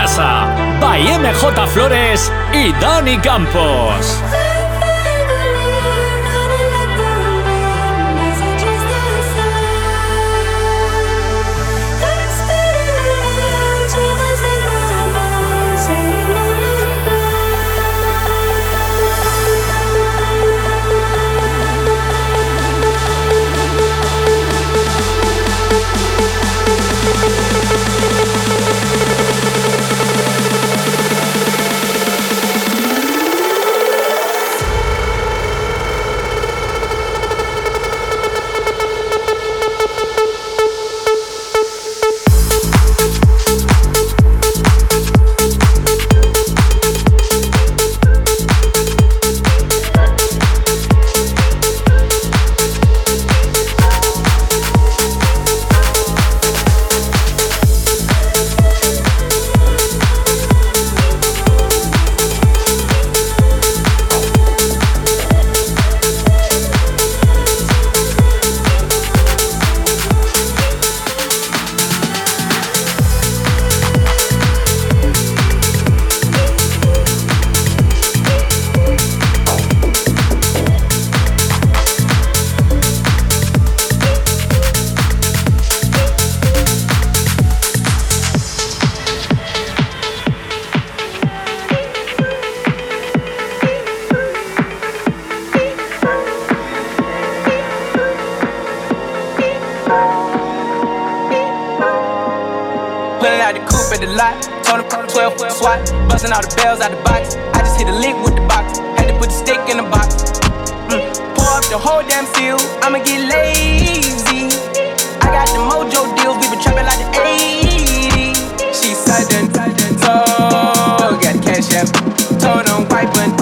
Casa. By MJ Flores y Dani Campos. Busting all the bells out the box. I just hit a lick with the box, had to put the stick in the box. Mm. Pour up the whole damn field, I'ma get lazy. I got the mojo deals, we been trapping like the 80s. She sudden, so got the cash app, told on wiping, no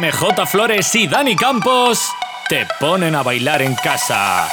MJ Flores y Dani Campos te ponen a bailar en casa.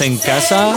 En casa?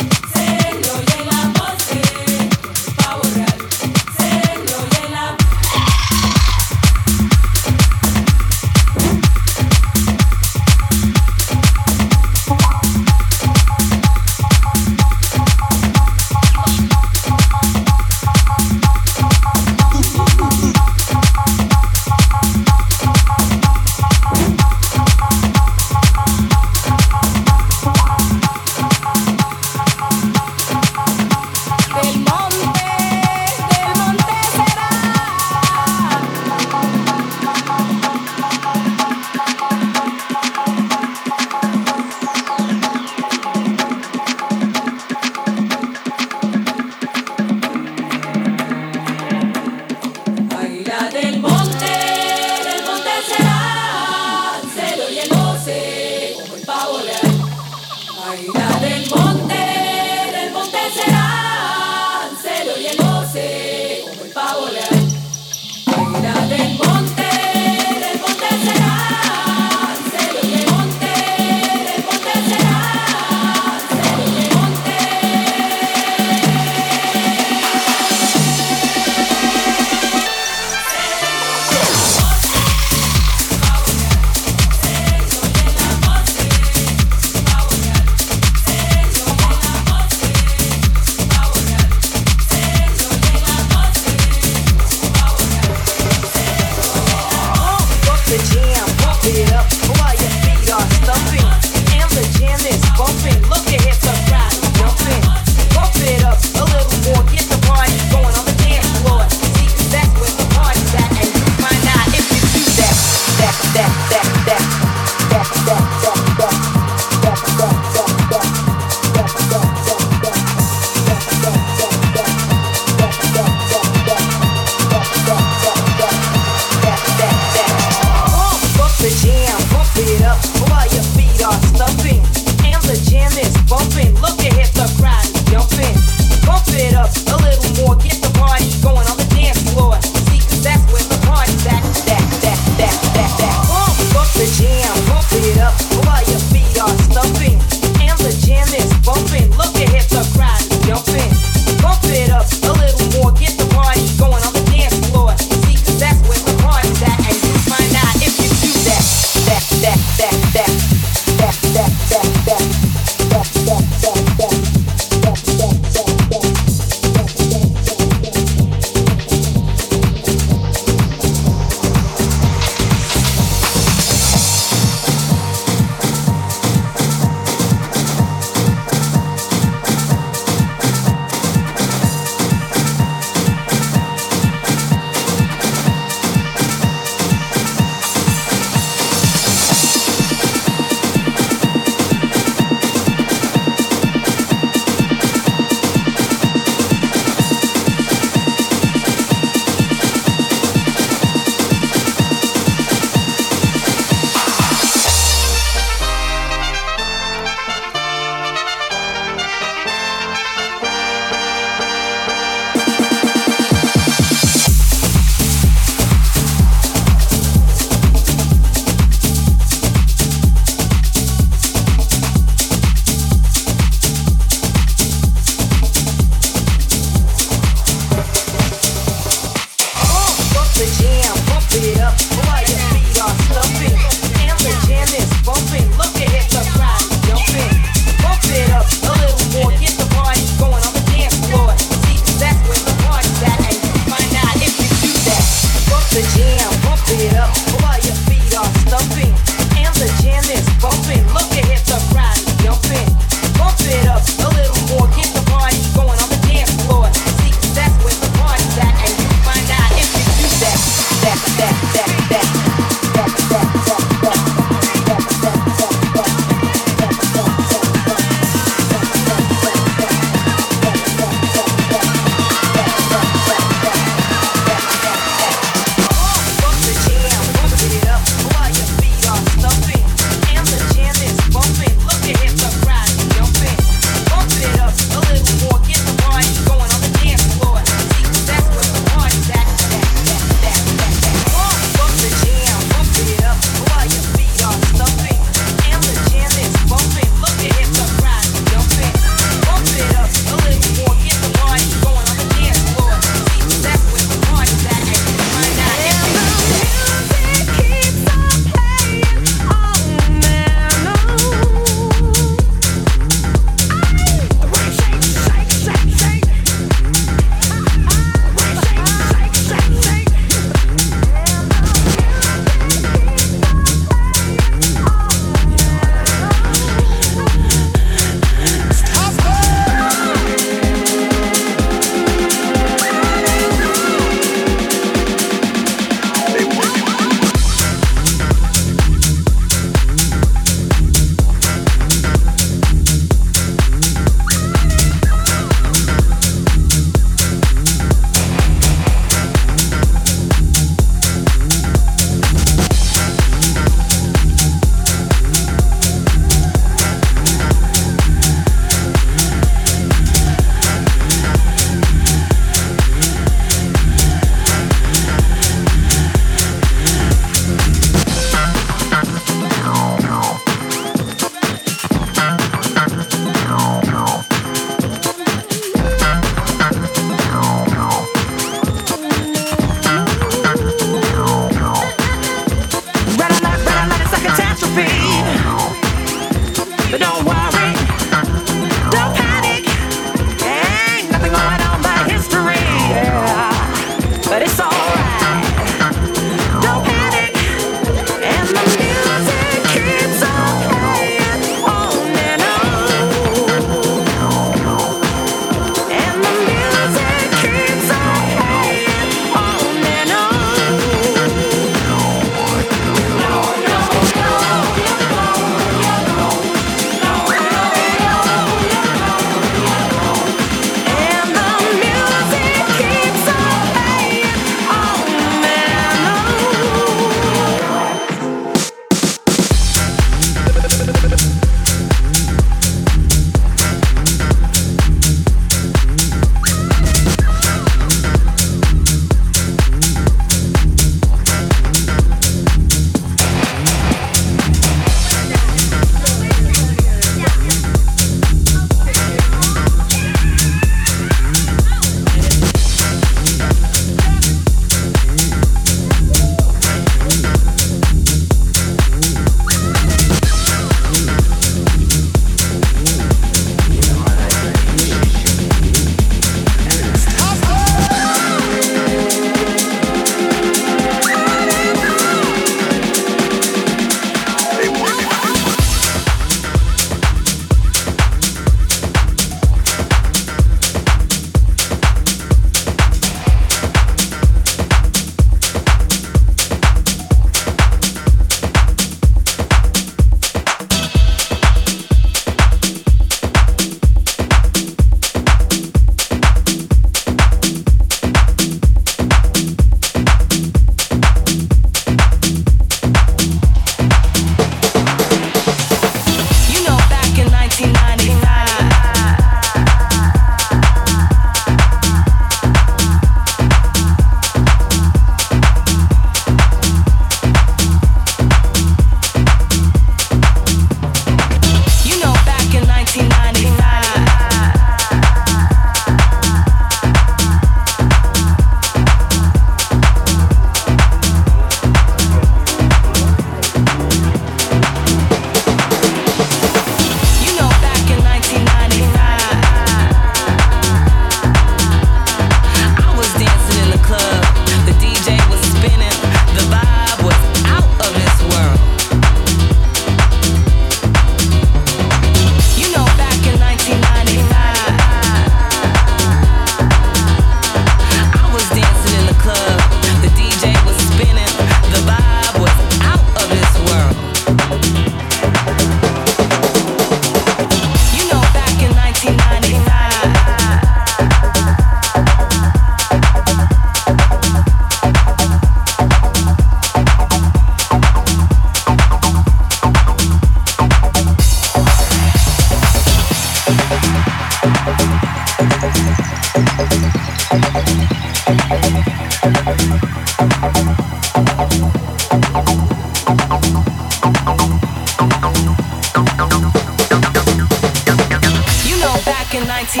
I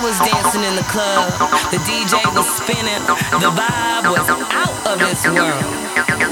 was dancing in the club, the DJ was spinning, the vibe was out of this world.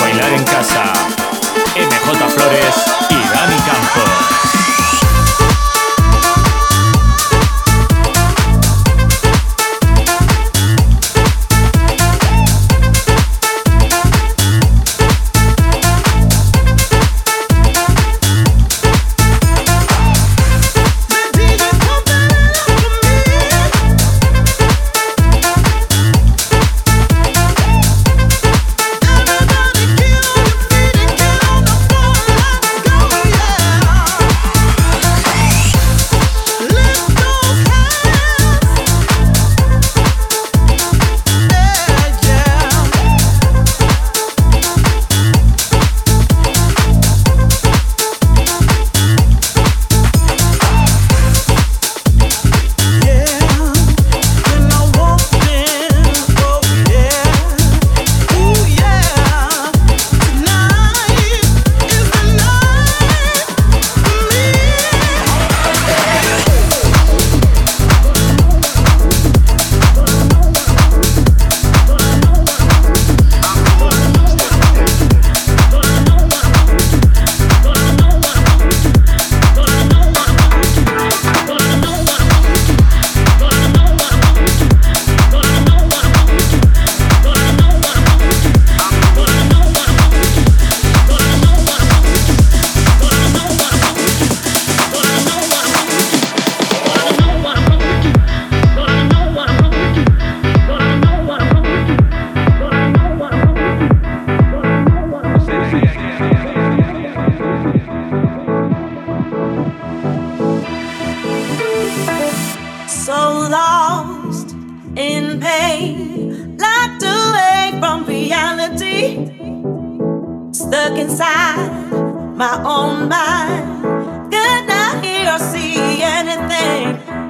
bailar en casa. MJ Flores y so lost in pain, locked away from reality, stuck inside my own mind. Could not hear or see anything.